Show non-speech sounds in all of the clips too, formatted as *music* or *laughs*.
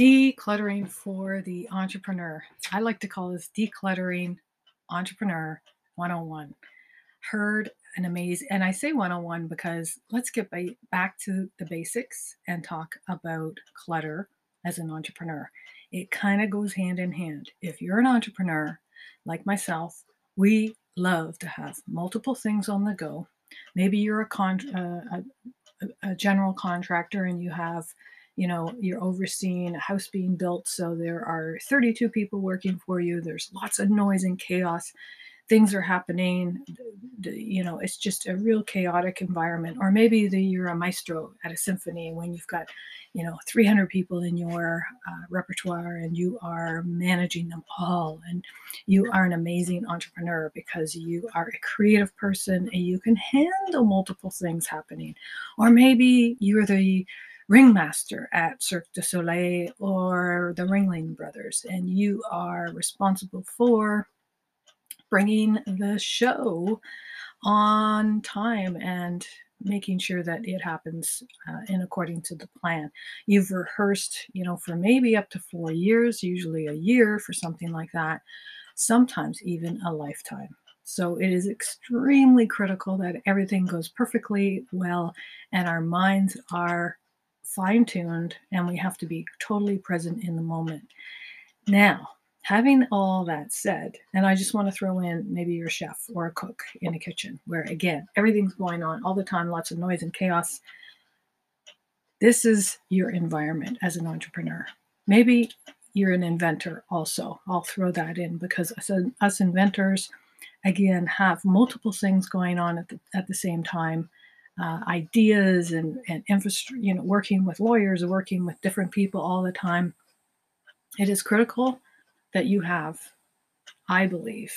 Decluttering for the entrepreneur. I like to call this Decluttering Entrepreneur 101. Heard an amazing, and I say 101 because let's get back to the basics and talk about clutter as an entrepreneur. It kind of goes hand in hand. If you're an entrepreneur like myself, we love to have multiple things on the go. Maybe you're a, con- uh, a, a general contractor and you have you know you're overseeing a house being built so there are 32 people working for you. There's lots of noise and chaos. Things are happening. You know it's just a real chaotic environment. Or maybe the, you're a maestro at a symphony when you've got you know 300 people in your uh, repertoire and you are managing them all. And you are an amazing entrepreneur because you are a creative person and you can handle multiple things happening. Or maybe you're the ringmaster at Cirque du Soleil or the Ringling Brothers, and you are responsible for bringing the show on time and making sure that it happens uh, in according to the plan. You've rehearsed, you know, for maybe up to four years, usually a year for something like that, sometimes even a lifetime. So it is extremely critical that everything goes perfectly well and our minds are fine tuned and we have to be totally present in the moment. Now, having all that said, and I just want to throw in maybe you're a chef or a cook in a kitchen where, again, everything's going on all the time, lots of noise and chaos. This is your environment as an entrepreneur. Maybe you're an inventor also. I'll throw that in because us, us inventors, again, have multiple things going on at the, at the same time uh, ideas and, and infrastructure, you know, working with lawyers, working with different people all the time. It is critical that you have, I believe,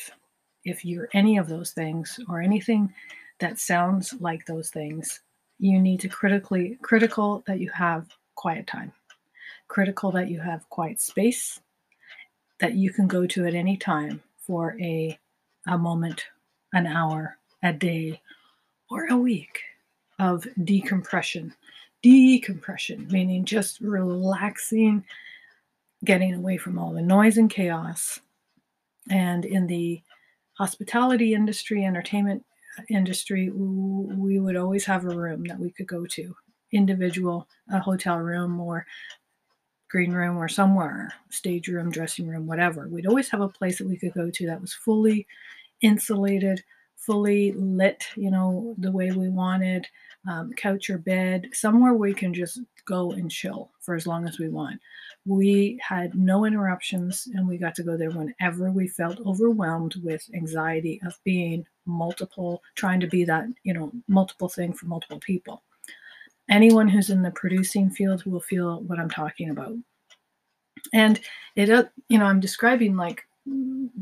if you're any of those things or anything that sounds like those things, you need to critically critical that you have quiet time, critical that you have quiet space that you can go to at any time for a a moment, an hour, a day, or a week of decompression. Decompression, meaning just relaxing, getting away from all the noise and chaos. And in the hospitality industry, entertainment industry, we would always have a room that we could go to, individual, a hotel room or green room or somewhere, stage room, dressing room, whatever. We'd always have a place that we could go to that was fully insulated, fully lit, you know, the way we wanted, um, couch or bed, somewhere we can just go and chill for as long as we want. We had no interruptions and we got to go there whenever we felt overwhelmed with anxiety of being multiple, trying to be that, you know, multiple thing for multiple people. Anyone who's in the producing field will feel what I'm talking about. And it, uh, you know, I'm describing like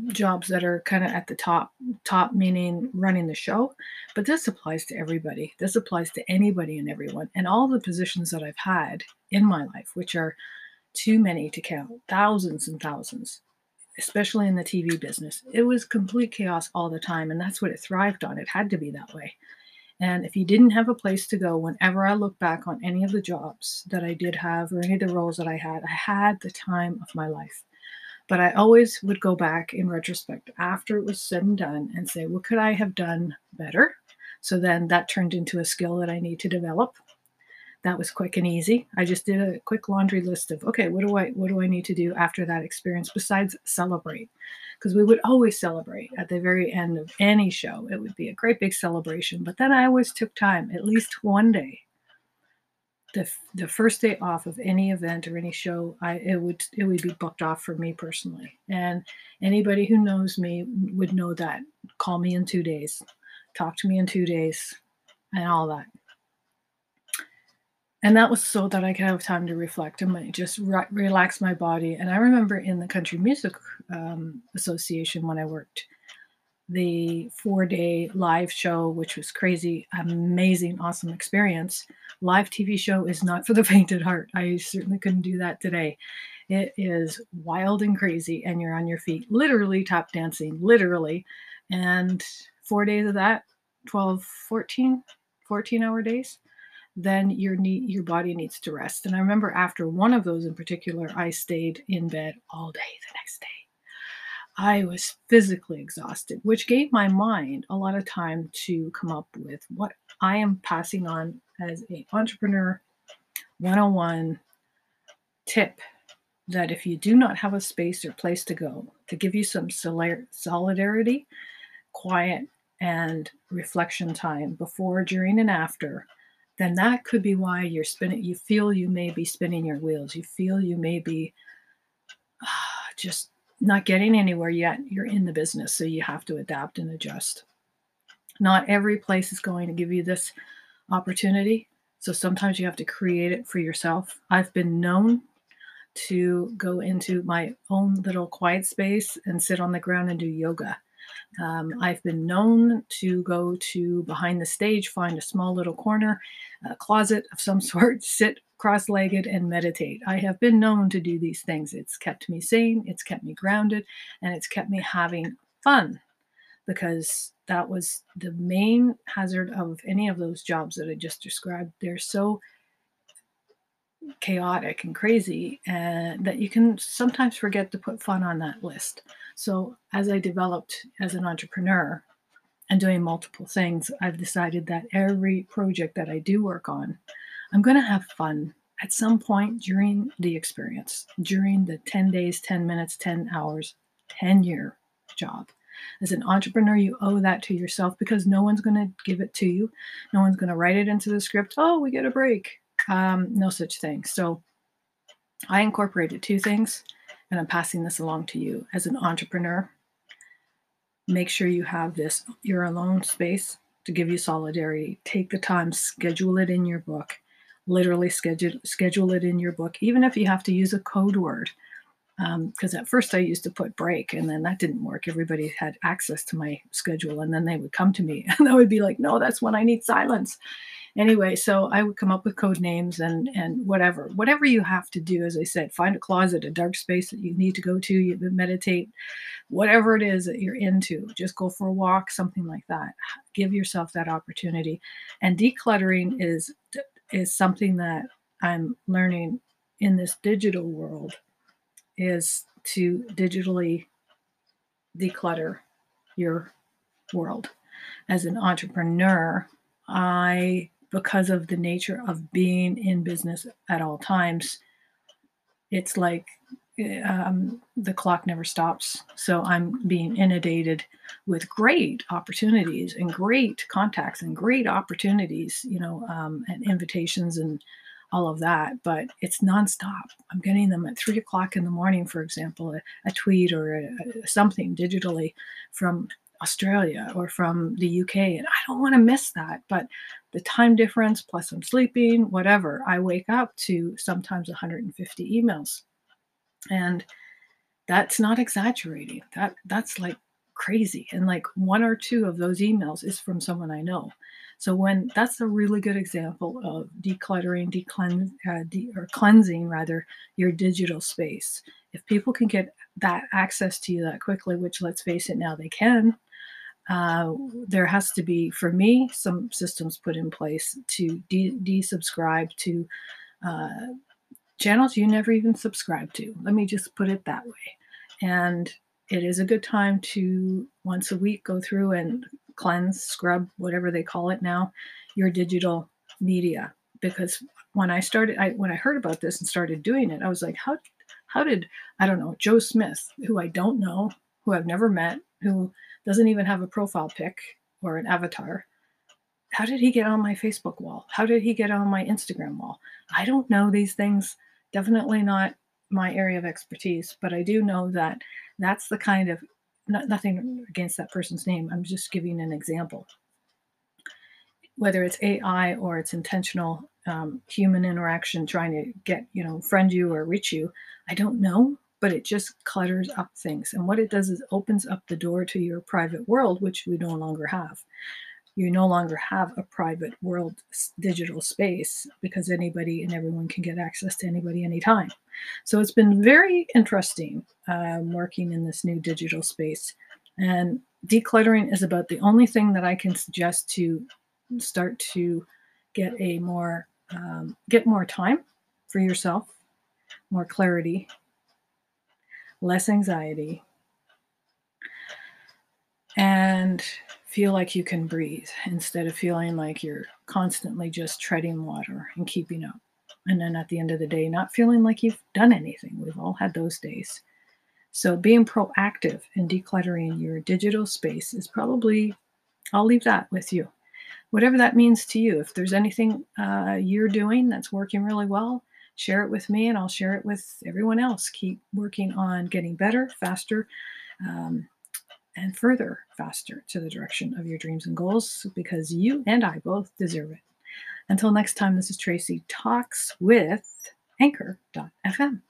jobs that are kind of at the top top meaning running the show but this applies to everybody. This applies to anybody and everyone and all the positions that i've had in my life which are too many to count thousands and thousands especially in the tv business. It was complete chaos all the time and that's what it thrived on. It had to be that way. And if you didn't have a place to go whenever i look back on any of the jobs that i did have or any of the roles that i had i had the time of my life but I always would go back in retrospect after it was said and done and say, what could I have done better? So then that turned into a skill that I need to develop. That was quick and easy. I just did a quick laundry list of okay, what do I what do I need to do after that experience besides celebrate? Because we would always celebrate at the very end of any show. It would be a great big celebration. But then I always took time, at least one day, the the first day off of any event or any show, I it would it would be booked off for me personally. And anybody who knows me would know that. Call me in two days, talk to me in two days, and all that. And that was so that I could have time to reflect and just re- relax my body. And I remember in the Country Music um, Association when I worked, the four day live show, which was crazy, amazing, awesome experience. Live TV show is not for the *laughs* faint at heart. I certainly couldn't do that today. It is wild and crazy, and you're on your feet, literally tap dancing, literally. And four days of that, 12, 14, 14 hour days. then your need, your body needs to rest. And I remember after one of those in particular, I stayed in bed all day the next day. I was physically exhausted, which gave my mind a lot of time to come up with what I am passing on as an entrepreneur 101 tip that if you do not have a space or place to go to give you some solidarity, quiet, and reflection time before, during, and after, then that could be why you're spinning. You feel you may be spinning your wheels. You feel you may be uh, *sighs* just not getting anywhere yet. You're in the business, so you have to adapt and adjust. Not every place is going to give you this opportunity. So sometimes you have to create it for yourself. I've been known to go into my own little quiet space and sit on the ground and do yoga. Um, I've been known to go to behind the stage, find a small little corner, a closet of some *laughs* sort, sit cross legged and meditate. I have been known to do these things. It's kept me sane, it's kept me grounded, and it's kept me having fun because that was the main hazard of any of those jobs that I just described. They're so chaotic and crazy and that you can sometimes forget to put fun on that list. So as I developed as an entrepreneur and doing multiple things, I've decided that every project that I do work on, I'm going to have fun at some point during the experience, during the 10 days, 10 minutes, 10 hours, 10 year job. As an entrepreneur, you owe that to yourself because no one's going to give it to you. No one's going to write it into the script. Oh, we get a break. Um, no such thing. So I incorporated two things, and I'm passing this along to you as an entrepreneur. Make sure you have this your alone space to give you solidarity. Take the time, schedule it in your book. Literally schedule schedule it in your book, even if you have to use a code word because um, at first I used to put break and then that didn't work. Everybody had access to my schedule and then they would come to me *laughs* and I would be like, no, that's when I need silence. Anyway, so I would come up with code names and and whatever, whatever you have to do. As I said, find a closet, a dark space that you need to go to. You meditate, whatever it is that you're into. Just go for a walk, something like that. Give yourself that opportunity. And decluttering is is something that I'm learning in this digital world is to digitally declutter your world. As an entrepreneur, I, because of the nature of being in business at all times, it's like um, the clock never stops. So I'm being inundated with great opportunities and great contacts and great opportunities, you know, um, and invitations and all of that, but it's nonstop. I'm getting them at three o'clock in the morning, for example, a, a tweet or a, a, something digitally from Australia or from the UK. And I don't want to miss that. But the time difference, plus I'm sleeping, whatever, I wake up to sometimes 150 emails. And that's not exaggerating. That that's like crazy. And like one or two of those emails is from someone I know. So when that's a really good example of decluttering, decleanse, uh, de, or cleansing rather your digital space. If people can get that access to you that quickly, which let's face it, now they can. Uh, there has to be, for me, some systems put in place to de- desubscribe to uh, channels you never even subscribe to. Let me just put it that way. And it is a good time to once a week go through and cleanse, scrub, whatever they call it now, your digital media. Because when I started, I when I heard about this and started doing it, I was like, how how did I don't know Joe Smith, who I don't know, who I've never met, who doesn't even have a profile pic or an avatar. How did he get on my Facebook wall? How did he get on my Instagram wall? I don't know these things. Definitely not my area of expertise, but I do know that that's the kind of not, nothing against that person's name. I'm just giving an example. Whether it's AI or it's intentional um, human interaction trying to get, you know, friend you or reach you, I don't know, but it just clutters up things. And what it does is opens up the door to your private world, which we no longer have you no longer have a private world digital space because anybody and everyone can get access to anybody anytime. So it's been very interesting um, working in this new digital space. And decluttering is about the only thing that I can suggest to start to get a more um, get more time for yourself, more clarity, less anxiety, and feel like you can breathe instead of feeling like you're constantly just treading water and keeping up. And then at the end of the day, not feeling like you've done anything. We've all had those days. So being proactive in decluttering your digital space is probably, I'll leave that with you. Whatever that means to you. If there's anything uh, you're doing that's working really well, share it with me and I'll share it with everyone else. Keep working on getting better, faster, um, and further faster to the direction of your dreams and goals because you and I both deserve it. Until next time, this is Tracey Talks with Anchor.fm.